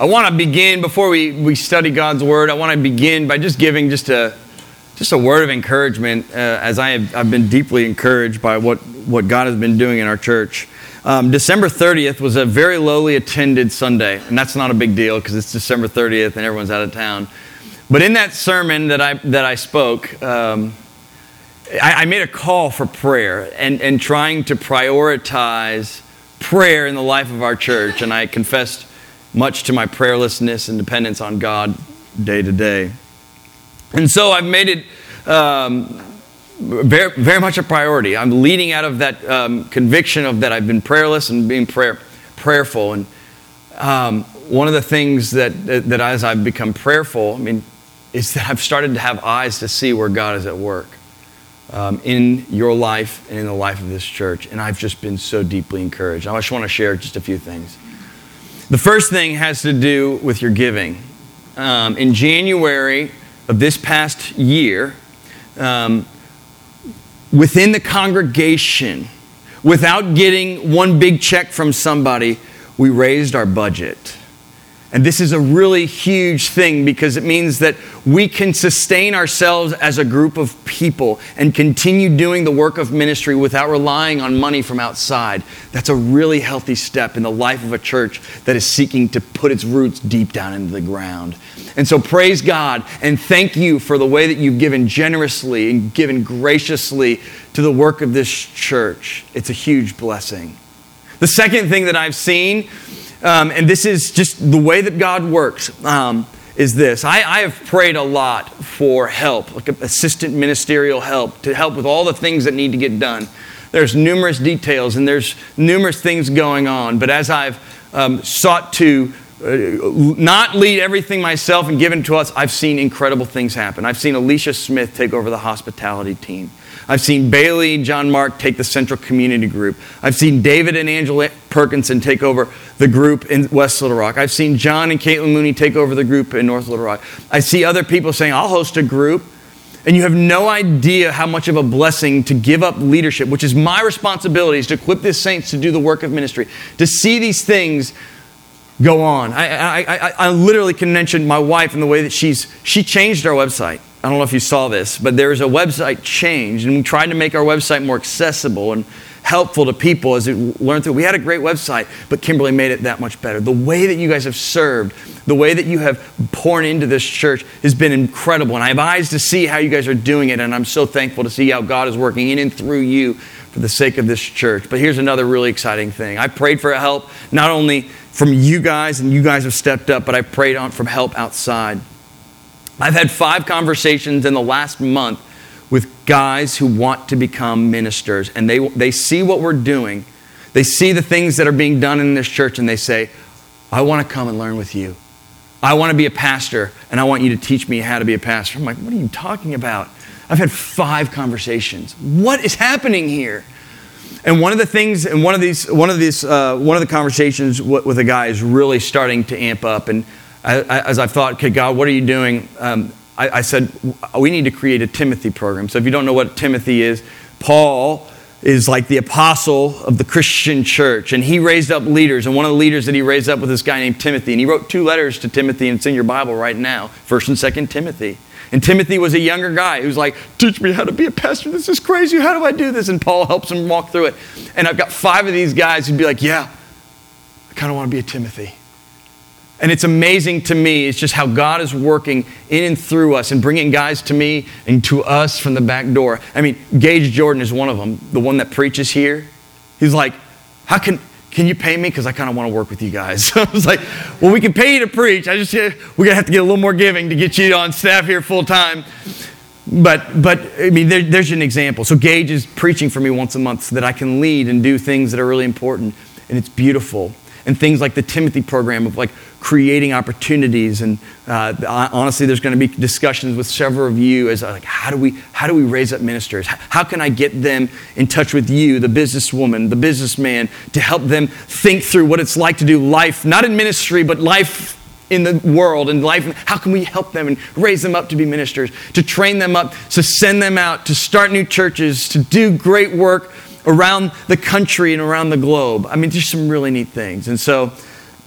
I want to begin, before we, we study God's Word, I want to begin by just giving just a, just a word of encouragement uh, as I have I've been deeply encouraged by what, what God has been doing in our church. Um, December 30th was a very lowly attended Sunday, and that's not a big deal because it's December 30th and everyone's out of town. But in that sermon that I, that I spoke, um, I, I made a call for prayer and, and trying to prioritize prayer in the life of our church. And I confessed much to my prayerlessness and dependence on God day to day. And so I've made it um, very, very much a priority. I'm leading out of that um, conviction of that I've been prayerless and being prayer, prayerful. And um, one of the things that, that as I've become prayerful, I mean, is that I've started to have eyes to see where God is at work um, in your life and in the life of this church. And I've just been so deeply encouraged. I just want to share just a few things. The first thing has to do with your giving. Um, in January of this past year, um, within the congregation, without getting one big check from somebody, we raised our budget. And this is a really huge thing because it means that we can sustain ourselves as a group of people and continue doing the work of ministry without relying on money from outside. That's a really healthy step in the life of a church that is seeking to put its roots deep down into the ground. And so praise God and thank you for the way that you've given generously and given graciously to the work of this church. It's a huge blessing. The second thing that I've seen um, and this is just the way that God works, um, is this. I, I, have prayed a lot for help, like assistant ministerial help, to help with all the things that need to get done. There's numerous details and there's numerous things going on, but as I've um, sought to Uh, not lead everything myself and given to us, I've seen incredible things happen. I've seen Alicia Smith take over the hospitality team. I've seen Bailey and John Mark take the Central Community Group. I've seen David and Angela Perkinson take over the group in West Little Rock. I've seen John and Caitlin Mooney take over the group in North Little Rock. I see other people saying, I'll host a group. And you have no idea how much of a blessing to give up leadership, which is my responsibility, is to equip the saints to do the work of ministry, to see these things go on. I, I, I, I literally can mention my wife and the way that she's, she changed our website. I don't know if you saw this, but there's a website change, and we tried to make our website more accessible and helpful to people as we learned through. We had a great website, but Kimberly made it that much better. The way that you guys have served, the way that you have poured into this church has been incredible. And I have eyes to see how you guys are doing it, and I'm so thankful to see how God is working in and through you for the sake of this church. But here's another really exciting thing. I prayed for help, not only from you guys, and you guys have stepped up, but I prayed on from help outside. I've had five conversations in the last month with guys who want to become ministers, and they, they see what we're doing. They see the things that are being done in this church, and they say, I want to come and learn with you. I want to be a pastor, and I want you to teach me how to be a pastor. I'm like, what are you talking about? I've had five conversations. What is happening here? And one of the things, and one of these, one of these, uh, one of the conversations with, a guy is really starting to amp up. And as I've thought, okay, God, what are you doing? Um, I, I, said, we need to create a Timothy program. So if you don't know what Timothy is, Paul is like the apostle of the Christian church, and he raised up leaders. And one of the leaders that he raised up was this guy named Timothy. And he wrote two letters to Timothy, and it's in your Bible right now, First and Second Timothy. And Timothy was a younger guy who's like, teach me how to be a pastor. This is crazy. How do I do this? And Paul helps him walk through it. And I've got five of these guys who'd be like, yeah, I kind of want to be a Timothy. And it's amazing to me, it's just how God is working in and through us and bringing guys to me and to us from the back door. I mean, Gage Jordan is one of them, the one that preaches here. He's like, How can, can you pay me? Because I kind of want to work with you guys. I was like, Well, we can pay you to preach. I just, we're going to have to get a little more giving to get you on staff here full time. But, but I mean, there, there's an example. So Gage is preaching for me once a month so that I can lead and do things that are really important. And it's beautiful and things like the Timothy program of like creating opportunities. And uh, honestly, there's going to be discussions with several of you as like, how do we how do we raise up ministers? How can I get them in touch with you, the businesswoman, the businessman, to help them think through what it's like to do life, not in ministry, but life in the world and life. How can we help them and raise them up to be ministers, to train them up, to send them out, to start new churches, to do great work around the country and around the globe. I mean, there's some really neat things. And so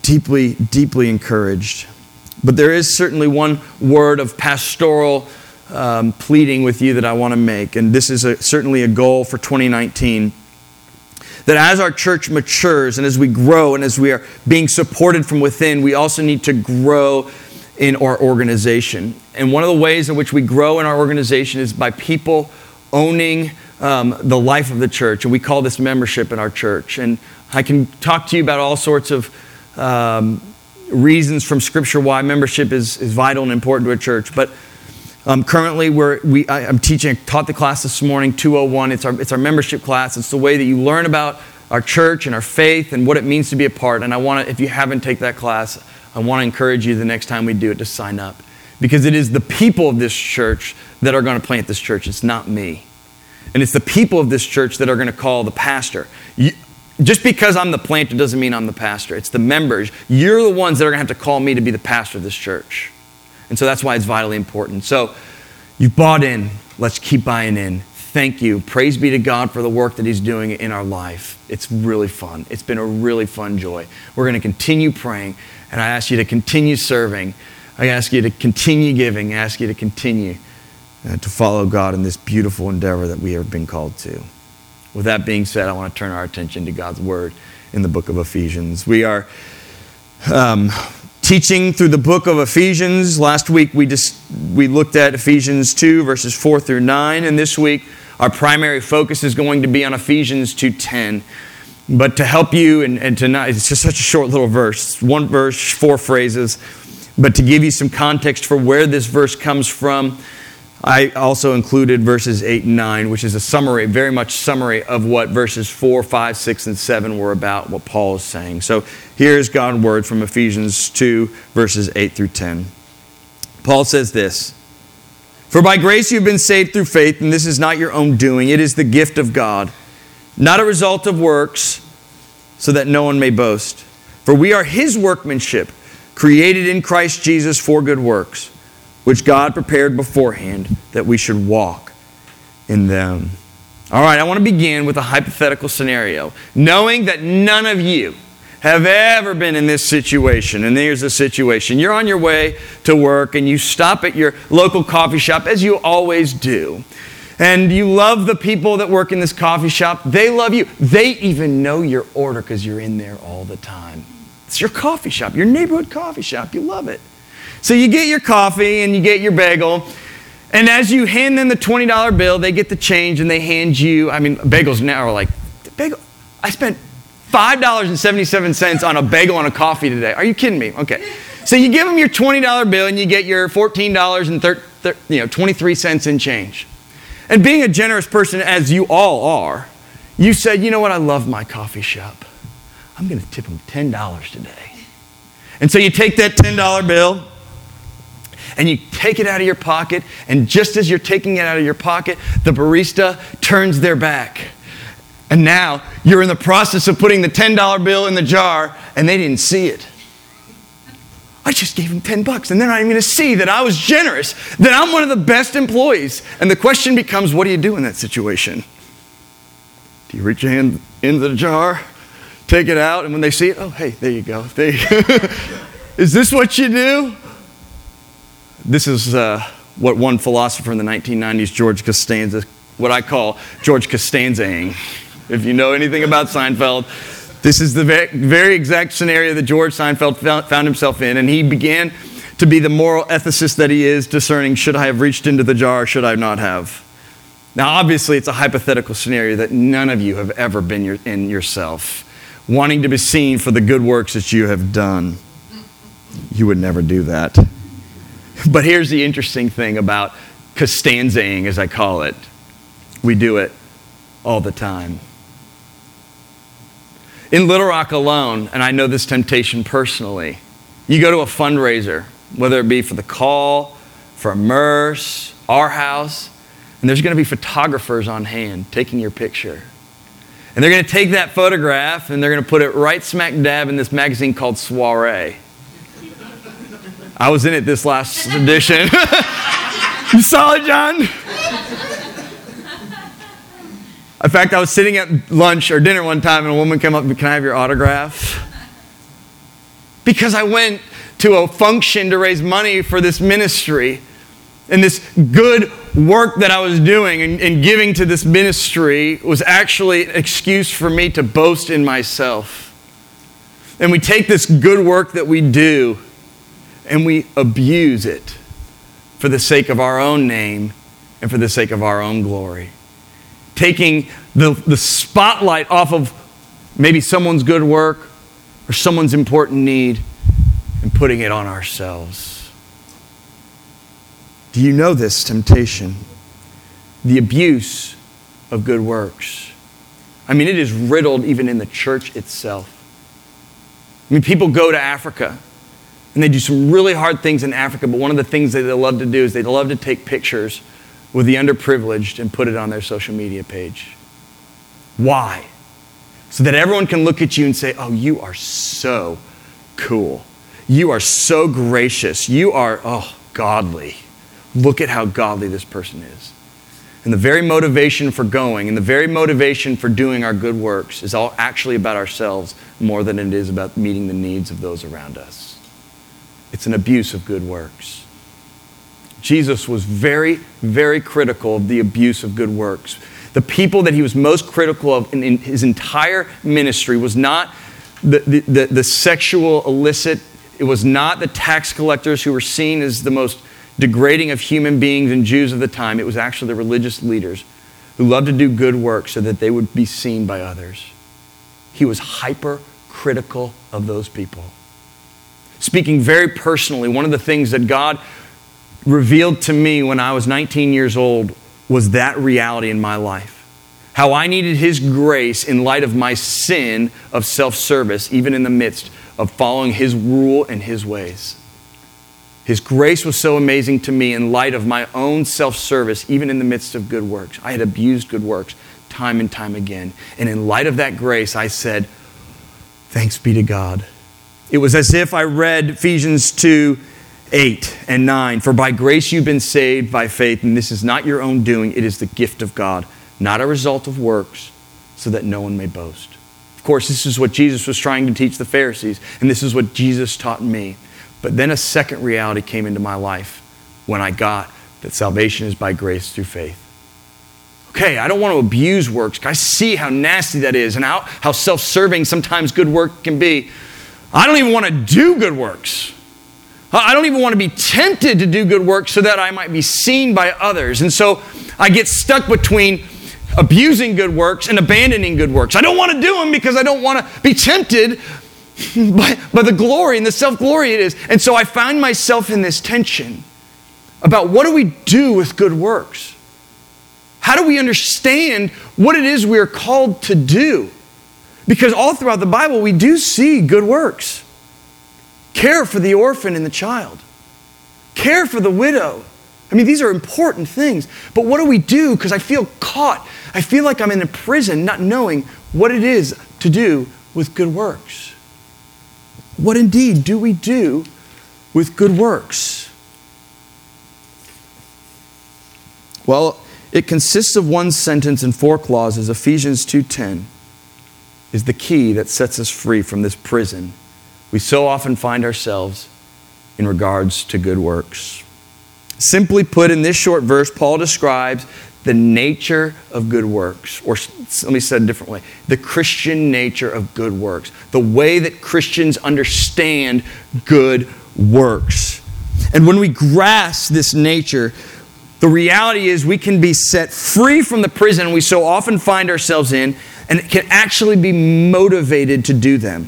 deeply, deeply encouraged. But there is certainly one word of pastoral um, pleading with you that I want to make, and this is a, certainly a goal for 2019. That as our church matures and as we grow and as we are being supported from within, we also need to grow in our organization. And one of the ways in which we grow in our organization is by people owning um, the life of the church. And we call this membership in our church. And I can talk to you about all sorts of um, reasons from Scripture why membership is, is vital and important to a church. But um, currently, we're, we, I, am teaching, taught the class this morning, 201. It's our, it's our membership class. It's the way that you learn about our church and our faith and what it means to be a part. And I want to, if you haven't taken that class, I want to encourage you the next time we do it to sign up. Because it is the people of this church that are going to plant this church. It's not me. And it's the people of this church that are going to call the pastor. You, just because I'm the planter doesn't mean I'm the pastor. It's the members. You're the ones that are going to have to call me to be the pastor of this church. And so that's why it's vitally important. So you've bought in. Let's keep buying in. Thank you. Praise be to God for the work that He's doing in our life. It's really fun. It's been a really fun joy. We're going to continue praying, and I ask you to continue serving. I ask you to continue giving. I ask you to continue uh, to follow God in this beautiful endeavor that we have been called to. With that being said, I want to turn our attention to God's Word in the book of Ephesians. We are um, teaching through the book of Ephesians. Last week we just we looked at Ephesians 2 verses 4 through 9 and this week our primary focus is going to be on Ephesians 2:10. But to help you and, and to not it's just such a short little verse, one verse, four phrases, but to give you some context for where this verse comes from, I also included verses 8 and 9, which is a summary, very much summary of what verses 4, 5, 6, and 7 were about, what Paul is saying. So here's God's word from Ephesians 2, verses 8 through 10. Paul says this For by grace you've been saved through faith, and this is not your own doing, it is the gift of God, not a result of works, so that no one may boast. For we are his workmanship, created in Christ Jesus for good works which God prepared beforehand that we should walk in them. All right, I want to begin with a hypothetical scenario. Knowing that none of you have ever been in this situation, and there's a situation. You're on your way to work and you stop at your local coffee shop, as you always do. And you love the people that work in this coffee shop. They love you. They even know your order because you're in there all the time. It's your coffee shop, your neighborhood coffee shop. You love it. So you get your coffee and you get your bagel. And as you hand them the $20 bill, they get the change and they hand you, I mean, bagels now are like, bagel, I spent $5.77 on a bagel and a coffee today. Are you kidding me? Okay. So you give them your $20 bill and you get your $14 and thir- thir- you know, 23 cents in change. And being a generous person, as you all are, you said, you know what, I love my coffee shop. I'm going to tip them $10 today. And so you take that $10 bill and you take it out of your pocket, and just as you're taking it out of your pocket, the barista turns their back. And now you're in the process of putting the $10 bill in the jar, and they didn't see it. I just gave them 10 bucks, and they're not even going to see that I was generous, that I'm one of the best employees. And the question becomes what do you do in that situation? Do you reach your hand into the jar, take it out, and when they see it, oh, hey, there you go. There you go. Is this what you do? This is uh, what one philosopher in the 1990s, George Costanza, what I call George Costanzaing. If you know anything about Seinfeld, this is the very exact scenario that George Seinfeld found himself in, and he began to be the moral ethicist that he is, discerning should I have reached into the jar, or should I not have. Now, obviously, it's a hypothetical scenario that none of you have ever been in yourself, wanting to be seen for the good works that you have done. You would never do that. But here's the interesting thing about Costanzaing, as I call it we do it all the time. In Little Rock alone, and I know this temptation personally, you go to a fundraiser, whether it be for the call, for Immerse, our house, and there's going to be photographers on hand taking your picture. And they're going to take that photograph and they're going to put it right smack dab in this magazine called Soiree. I was in it this last edition. you saw it, John? In fact, I was sitting at lunch or dinner one time and a woman came up, and, Can I have your autograph? because I went to a function to raise money for this ministry and this good work that I was doing and, and, giving to this ministry was actually an excuse for me to boast in myself. And we take this good work that we do and we abuse it for the sake of our own name and for the sake of our own glory. Taking the, the spotlight off of maybe someone's good work or someone's important need and putting it on ourselves. Do you know this temptation? The abuse of good works. I mean, it is riddled even in the church itself. I mean, people go to Africa and they do some really hard things in Africa, but one of the things that they love to do is they love to take pictures with the underprivileged and put it on their social media page. Why? So that everyone can look at you and say, Oh, you are so cool. You are so gracious. You are, oh, godly. Look at how godly this person is. And the very motivation for going and the very motivation for doing our good works is all actually about ourselves more than it is about meeting the needs of those around us. It's an abuse of good works. Jesus was very, very critical of the abuse of good works. The people that he was most critical of in, in his entire ministry was not the, the, the, the sexual illicit, it was not the tax collectors who were seen as the most degrading of human beings and Jews of the time. It was actually the religious leaders who loved to do good work so that they would be seen by others. He was hyper critical of those people. Speaking very personally, one of the things that God revealed to me when I was 19 years old was that reality in my life. How I needed His grace in light of my sin of self service, even in the midst of following His rule and His ways. His grace was so amazing to me in light of my own self service, even in the midst of good works. I had abused good works time and time again. And in light of that grace, I said, Thanks be to God. It was as if I read Ephesians 2 8 and 9. For by grace you've been saved by faith, and this is not your own doing, it is the gift of God, not a result of works, so that no one may boast. Of course, this is what Jesus was trying to teach the Pharisees, and this is what Jesus taught me. But then a second reality came into my life when I got that salvation is by grace through faith. Okay, I don't want to abuse works. I see how nasty that is and how, how self serving sometimes good work can be. I don't even want to do good works. I don't even want to be tempted to do good works so that I might be seen by others. And so I get stuck between abusing good works and abandoning good works. I don't want to do them because I don't want to be tempted by, by the glory and the self glory it is. And so I find myself in this tension about what do we do with good works? How do we understand what it is we are called to do? Because all throughout the Bible, we do see good works care for the orphan and the child, care for the widow. I mean, these are important things. But what do we do? Because I feel caught. I feel like I'm in a prison not knowing what it is to do with good works. What indeed do we do with good works? Well, it consists of one sentence and four clauses. Ephesians 2:10 is the key that sets us free from this prison we so often find ourselves in regards to good works. Simply put, in this short verse, Paul describes the nature of good works, or let me say it a different way the Christian nature of good works, the way that Christians understand good works. And when we grasp this nature, the reality is we can be set free from the prison we so often find ourselves in and can actually be motivated to do them.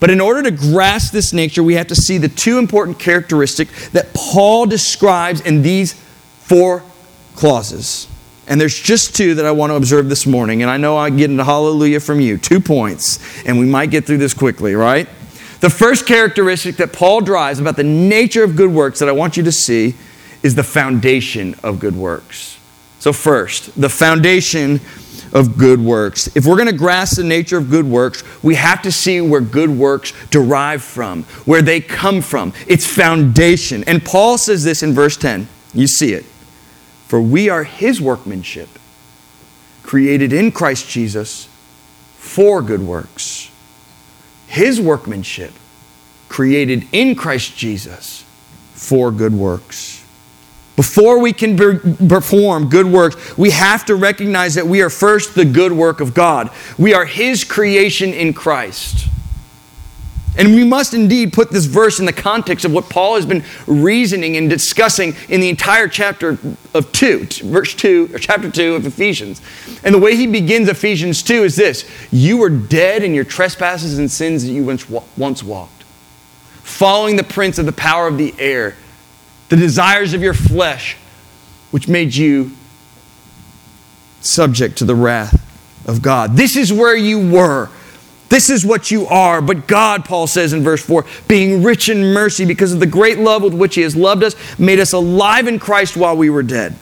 But in order to grasp this nature, we have to see the two important characteristics that Paul describes in these four clauses. And there's just two that I want to observe this morning. And I know I get into hallelujah from you. Two points. And we might get through this quickly, right? The first characteristic that Paul drives about the nature of good works that I want you to see is the foundation of good works. So, first, the foundation of good works. If we're going to grasp the nature of good works, we have to see where good works derive from, where they come from, its foundation. And Paul says this in verse 10. You see it. For we are his workmanship, created in Christ Jesus for good works. His workmanship, created in Christ Jesus for good works. Before we can perform good works, we have to recognize that we are first the good work of God. We are His creation in Christ. And we must indeed put this verse in the context of what Paul has been reasoning and discussing in the entire chapter of 2, verse 2, or chapter 2 of Ephesians. And the way he begins Ephesians 2 is this You were dead in your trespasses and sins that you once walked, following the prince of the power of the air the desires of your flesh, which made you subject to the wrath of God. This is where you were. This is what you are. But God, Paul says in verse 4, being rich in mercy because of the great love with which He has loved us, made us alive in Christ while we were dead.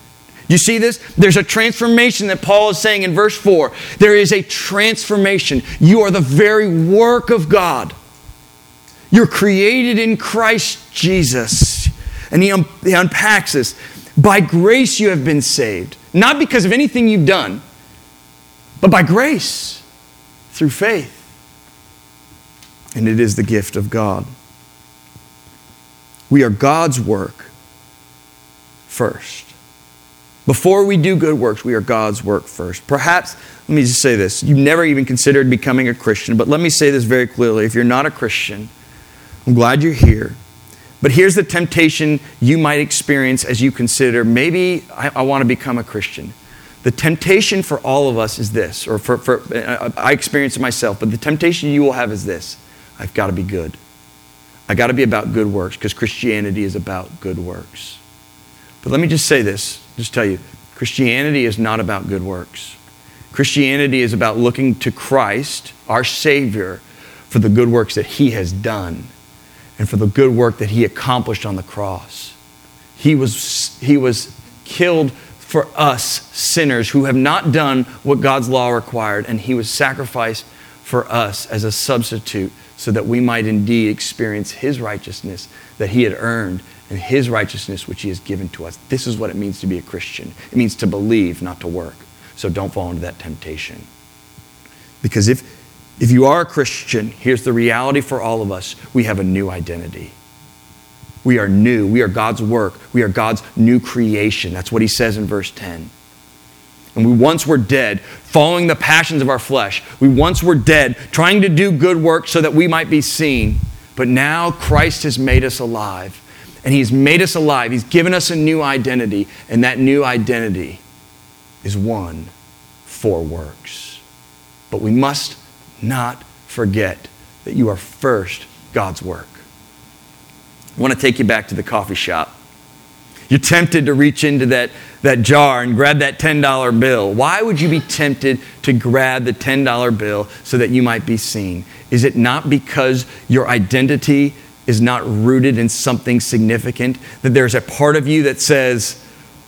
You see this? There's a transformation that Paul is saying in verse 4. There is a transformation. You are the very work of God. You're created in Christ Jesus. And he, un- he unpacks this. By grace you have been saved, not because of anything you've done, but by grace through faith. And it is the gift of God. We are God's work first. Before we do good works, we are God's work first. Perhaps, let me just say this you've never even considered becoming a Christian, but let me say this very clearly. If you're not a Christian, I'm glad you're here. But here's the temptation you might experience as you consider maybe I, I want to become a Christian. The temptation for all of us is this, or for, for uh, I experience it myself, but the temptation you will have is this I've got to be good. I got to be about good works because Christianity is about good works. But let me just say this, just tell you Christianity is not about good works. Christianity is about looking to Christ, our Savior, for the good works that He has done and for the good work that he accomplished on the cross. He was, he was killed for us sinners who have not done what God's law required, and he was sacrificed for us as a substitute so that we might indeed experience his righteousness that he had earned and his righteousness which he has given to us. This is what it means to be a Christian. It means to believe, not to work. So don't fall into that temptation. Because if if you are a Christian, here's the reality for all of us we have a new identity. We are new. We are God's work. We are God's new creation. That's what he says in verse 10. And we once were dead, following the passions of our flesh. We once were dead, trying to do good work so that we might be seen. But now Christ has made us alive. And He's made us alive. He's given us a new identity. And that new identity is one for works. But we must not forget that you are first God's work. I want to take you back to the coffee shop. You're tempted to reach into that, that jar and grab that $10 bill. Why would you be tempted to grab the $10 bill so that you might be seen? Is it not because your identity is not rooted in something significant? That there's a part of you that says,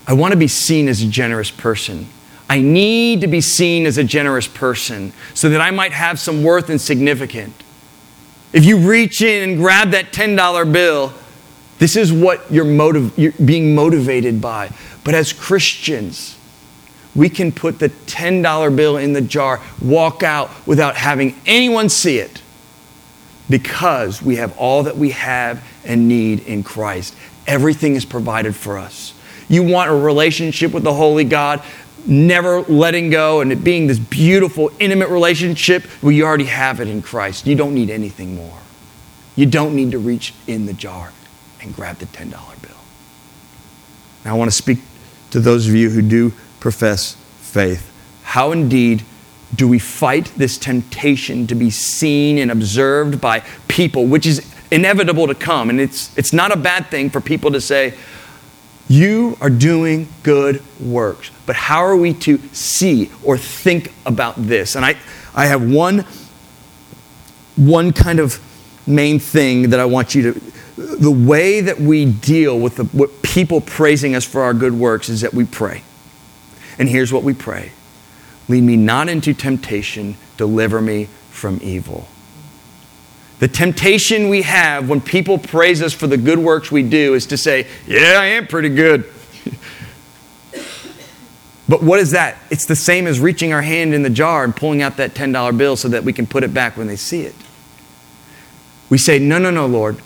I want to be seen as a generous person. I need to be seen as a generous person so that I might have some worth and significance. If you reach in and grab that $10 bill, this is what you're, motiv- you're being motivated by. But as Christians, we can put the $10 bill in the jar, walk out without having anyone see it because we have all that we have and need in Christ. Everything is provided for us. You want a relationship with the Holy God? Never letting go and it being this beautiful, intimate relationship, well, you already have it in Christ. You don't need anything more. You don't need to reach in the jar and grab the $10 bill. Now, I want to speak to those of you who do profess faith. How indeed do we fight this temptation to be seen and observed by people, which is inevitable to come? And it's, it's not a bad thing for people to say, you are doing good works. But how are we to see or think about this? And I, I have one, one kind of main thing that I want you to. The way that we deal with the, what people praising us for our good works is that we pray. And here's what we pray Lead me not into temptation, deliver me from evil. The temptation we have when people praise us for the good works we do is to say, Yeah, I am pretty good. but what is that? It's the same as reaching our hand in the jar and pulling out that $10 bill so that we can put it back when they see it. we say, No, no, no, Lord.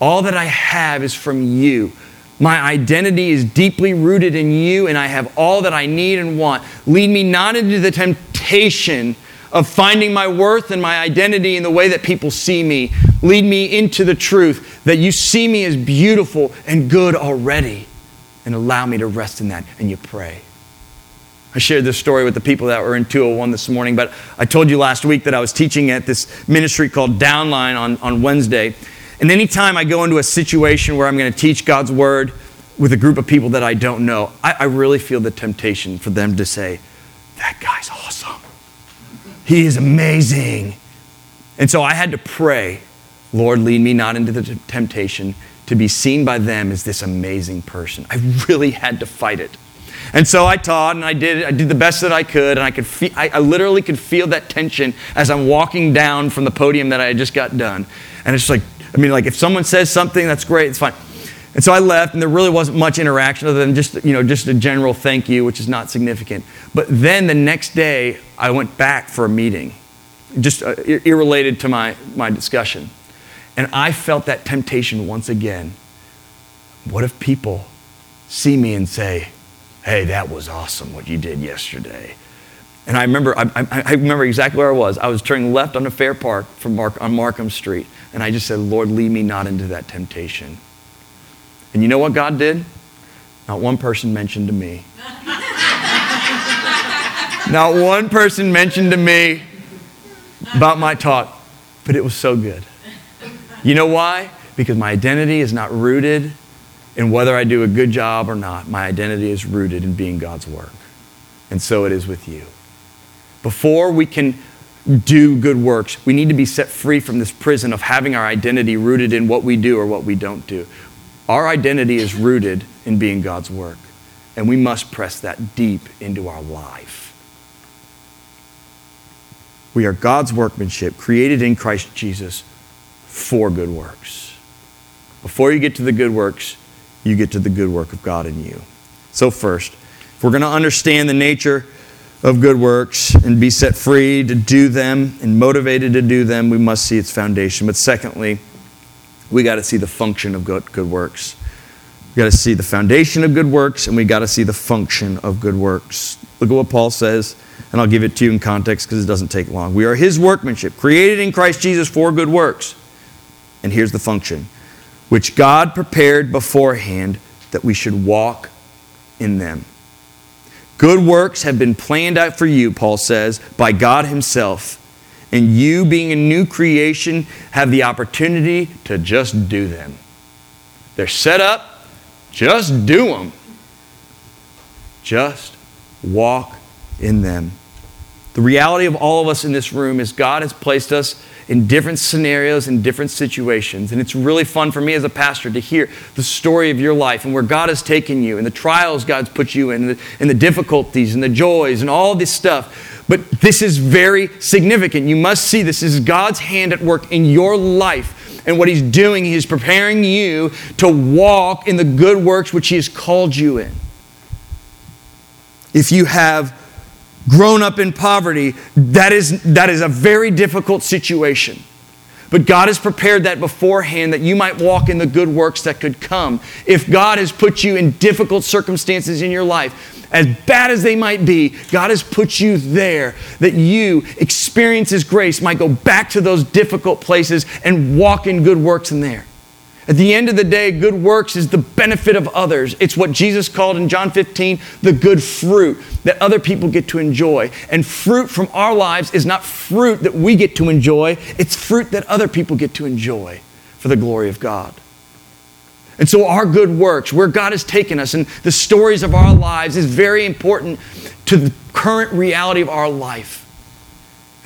All that I have is from you. My identity is deeply rooted in you, and I have all that I need and want. Lead me not into the temptation of finding my worth and my identity in the way that people see me. Lead me into the truth that you see me as beautiful and good already, and allow me to rest in that. And you pray. I shared this story with the people that were in 201 this morning, but I told you last week that I was teaching at this ministry called Downline on, on Wednesday. And anytime I go into a situation where I'm going to teach God's word with a group of people that I don't know, I, I really feel the temptation for them to say, That guy's awesome. He is amazing. And so I had to pray, Lord, lead me not into the temptation to be seen by them as this amazing person. I really had to fight it. And so I taught and I did, I did the best that I could, and I could feel, I, I literally could feel that tension as I'm walking down from the podium that I had just got done. And it's like, I mean, like if someone says something, that's great, it's fine. And so I left, and there really wasn't much interaction other than just, you know, just a general thank you, which is not significant. But then the next day, I went back for a meeting, just uh, irrelated to my, my discussion. And I felt that temptation once again. What if people see me and say, hey, that was awesome what you did yesterday? And I remember, I, I, remember exactly where I was. I was turning left on the Fair Park from Mark, on Markham Street. And I just said, Lord, lead me not into that temptation. And you know what God did? Not one person mentioned to me. not one person mentioned to me about my talk, but it was so good. You know why? Because my identity is not rooted in whether I do a good job or not. My identity is rooted in being God's work. And so it is with you. Before we can do good works, we need to be set free from this prison of having our identity rooted in what we do or what we don't do. Our identity is rooted in being God's work, and we must press that deep into our life. We are God's workmanship, created in Christ Jesus for good works. Before you get to the good works, you get to the good work of God in you. So, first, if we're going to understand the nature of good works and be set free to do them and motivated to do them, we must see its foundation. But secondly, we got to see the function of good, good works. We got to see the foundation of good works and we got to see the function of good works. Look at what Paul says, and I'll give it to you in context because it doesn't take long. We are his workmanship, created in Christ Jesus for good works. And here's the function which God prepared beforehand that we should walk in them. Good works have been planned out for you, Paul says, by God Himself. And you, being a new creation, have the opportunity to just do them. They're set up, just do them. Just walk in them. The reality of all of us in this room is God has placed us in different scenarios and different situations. And it's really fun for me as a pastor to hear the story of your life and where God has taken you and the trials God's put you in, and the, and the difficulties and the joys and all this stuff. But this is very significant. You must see this is God's hand at work in your life. And what He's doing, He's preparing you to walk in the good works which He has called you in. If you have grown up in poverty, that is, that is a very difficult situation. But God has prepared that beforehand that you might walk in the good works that could come. If God has put you in difficult circumstances in your life, as bad as they might be, God has put you there that you experience His grace, might go back to those difficult places and walk in good works in there. At the end of the day, good works is the benefit of others. It's what Jesus called in John 15 the good fruit that other people get to enjoy. And fruit from our lives is not fruit that we get to enjoy, it's fruit that other people get to enjoy for the glory of God. And so, our good works, where God has taken us, and the stories of our lives is very important to the current reality of our life.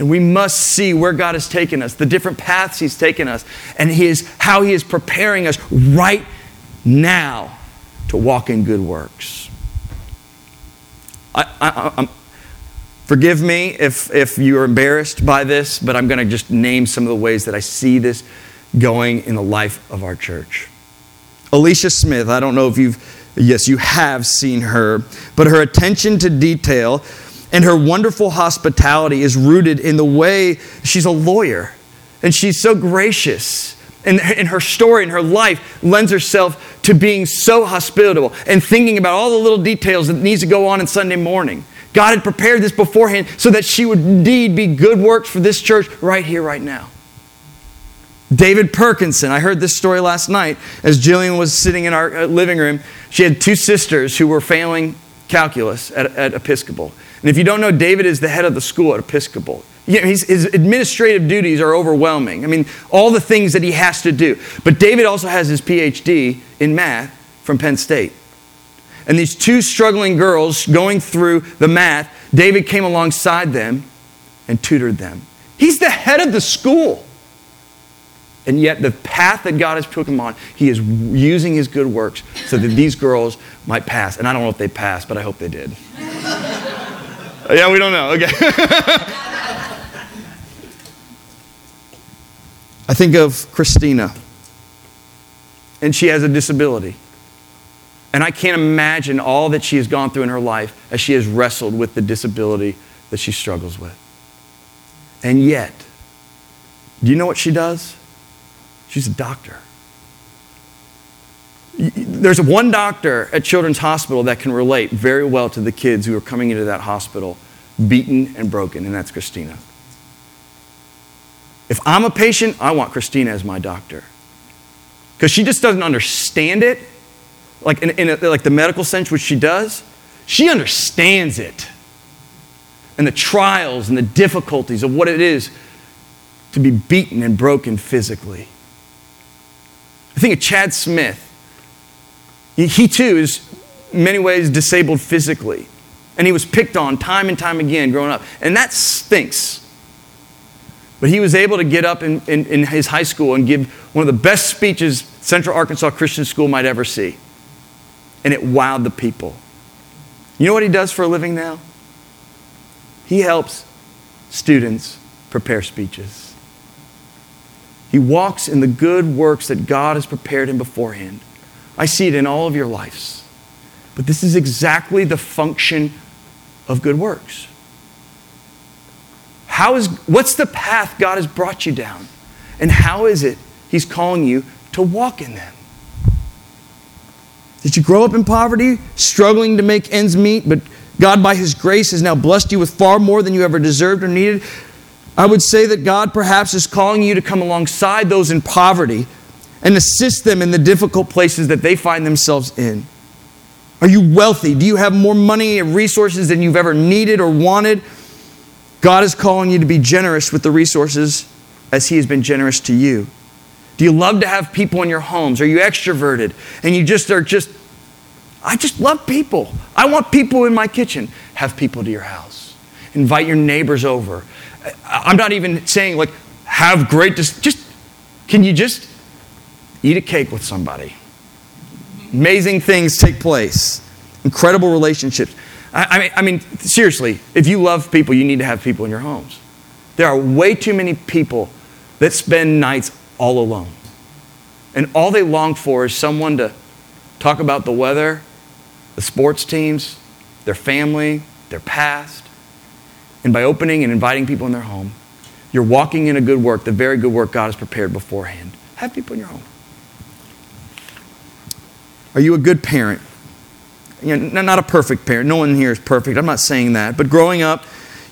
And we must see where God has taken us, the different paths He's taken us, and his, how He is preparing us right now to walk in good works. I, I, forgive me if, if you're embarrassed by this, but I'm going to just name some of the ways that I see this going in the life of our church. Alicia Smith, I don't know if you've, yes, you have seen her, but her attention to detail and her wonderful hospitality is rooted in the way she's a lawyer. And she's so gracious. And, and her story and her life lends herself to being so hospitable and thinking about all the little details that needs to go on in Sunday morning. God had prepared this beforehand so that she would indeed be good works for this church right here, right now. David Perkinson, I heard this story last night as Jillian was sitting in our uh, living room. She had two sisters who were failing calculus at, at Episcopal. And if you don't know, David is the head of the school at Episcopal. His administrative duties are overwhelming. I mean, all the things that he has to do. But David also has his PhD in math from Penn State. And these two struggling girls going through the math, David came alongside them and tutored them. He's the head of the school. And yet, the path that God has put him on, he is using his good works so that these girls might pass. And I don't know if they passed, but I hope they did. yeah, we don't know. Okay. I think of Christina, and she has a disability. And I can't imagine all that she has gone through in her life as she has wrestled with the disability that she struggles with. And yet, do you know what she does? She's a doctor. There's one doctor at Children's Hospital that can relate very well to the kids who are coming into that hospital beaten and broken, and that's Christina. If I'm a patient, I want Christina as my doctor. Because she just doesn't understand it, like in, in a, like the medical sense, which she does. She understands it. And the trials and the difficulties of what it is to be beaten and broken physically. I think of Chad Smith. He, too is many ways disabled physically. And he was picked on time and time again growing up. And that stinks. But he was able to get up in, in, in, his high school and give one of the best speeches Central Arkansas Christian School might ever see. And it wowed the people. You know what he does for a living now? He helps students prepare speeches. He walks in the good works that God has prepared him beforehand. I see it in all of your lives. But this is exactly the function of good works. How is, what's the path God has brought you down? And how is it He's calling you to walk in them? Did you grow up in poverty, struggling to make ends meet, but God, by His grace, has now blessed you with far more than you ever deserved or needed? I would say that God perhaps is calling you to come alongside those in poverty and assist them in the difficult places that they find themselves in. Are you wealthy? Do you have more money and resources than you've ever needed or wanted? God is calling you to be generous with the resources as He has been generous to you. Do you love to have people in your homes? Are you extroverted and you just are just, I just love people. I want people in my kitchen. Have people to your house. Invite your neighbors over. I'm not even saying like have great, just can you just eat a cake with somebody? Amazing things take place, incredible relationships. I, I, mean, I mean, seriously, if you love people, you need to have people in your homes. There are way too many people that spend nights all alone. And all they long for is someone to talk about the weather, the sports teams, their family, their past. And by opening and inviting people in their home, you're walking in a good work, the very good work God has prepared beforehand. Have people in your home. Are you a good parent? You know, not a perfect parent. No one here is perfect. I'm not saying that. But growing up,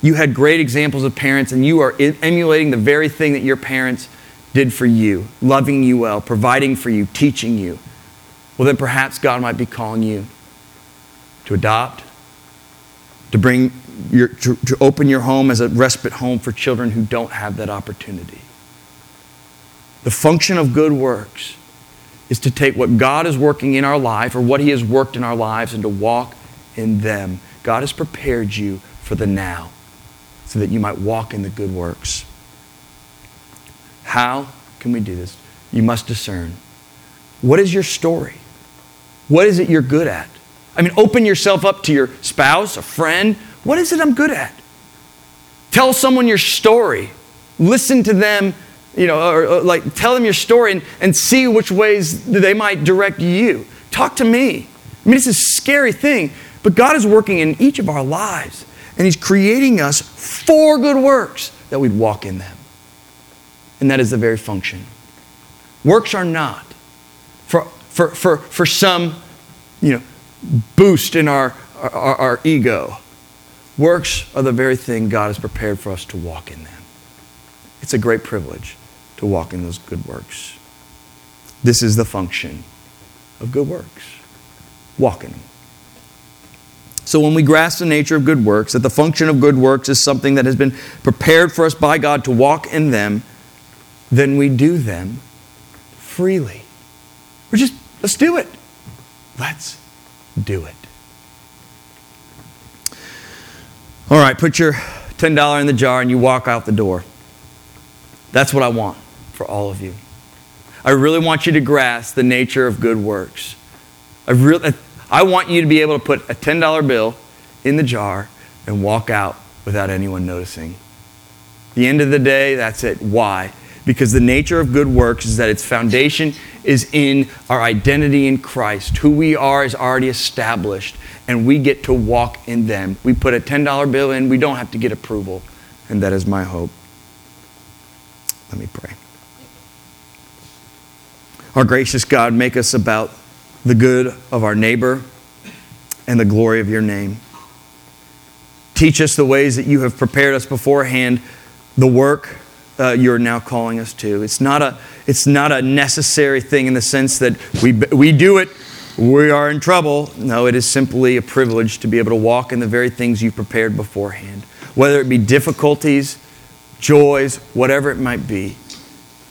you had great examples of parents, and you are emulating the very thing that your parents did for you, loving you well, providing for you, teaching you. Well, then perhaps God might be calling you to adopt, to bring your, to, to open your home as a respite home for children who don't have that opportunity. The function of good works is to take what God is working in our life or what He has worked in our lives and to walk in them. God has prepared you for the now so that you might walk in the good works. How can we do this? You must discern. What is your story? What is it you're good at? I mean, open yourself up to your spouse, a friend, what is it I'm good at? Tell someone your story. Listen to them, you know, or, or like tell them your story and, and see which ways they might direct you. Talk to me. I mean, it's a scary thing, but God is working in each of our lives, and He's creating us for good works that we'd walk in them. and that is the very function. Works are not for, for, for, for some, you know, boost in our, our, our ego. Works are the very thing God has prepared for us to walk in them. It's a great privilege to walk in those good works. This is the function of good works. Walk in them. So when we grasp the nature of good works, that the function of good works is something that has been prepared for us by God to walk in them, then we do them freely. We're just, let's do it. Let's do it. All right, put your $10 in the jar and you walk out the door. That's what I want for all of you. I really want you to grasp the nature of good works. I really I want you to be able to put a $10 bill in the jar and walk out without anyone noticing. The end of the day, that's it. Why? Because the nature of good works is that its foundation is in our identity in Christ. Who we are is already established, and we get to walk in them. We put a $10 bill in, we don't have to get approval. And that is my hope. Let me pray. Our gracious God, make us about the good of our neighbor, and the glory of your name. Teach us the ways that you have prepared us beforehand, the work uh, you're now calling us to. It's not, a, it's not a necessary thing in the sense that we, we do it, we are in trouble. No, it is simply a privilege to be able to walk in the very things you prepared beforehand. Whether it be difficulties, joys, whatever it might be,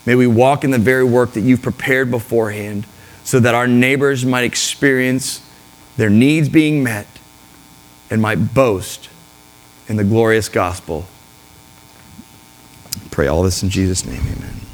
may we walk in the very work that you've prepared beforehand so that our neighbors might experience their needs being met and might boast in the glorious gospel. Pray all this in Jesus' name, amen.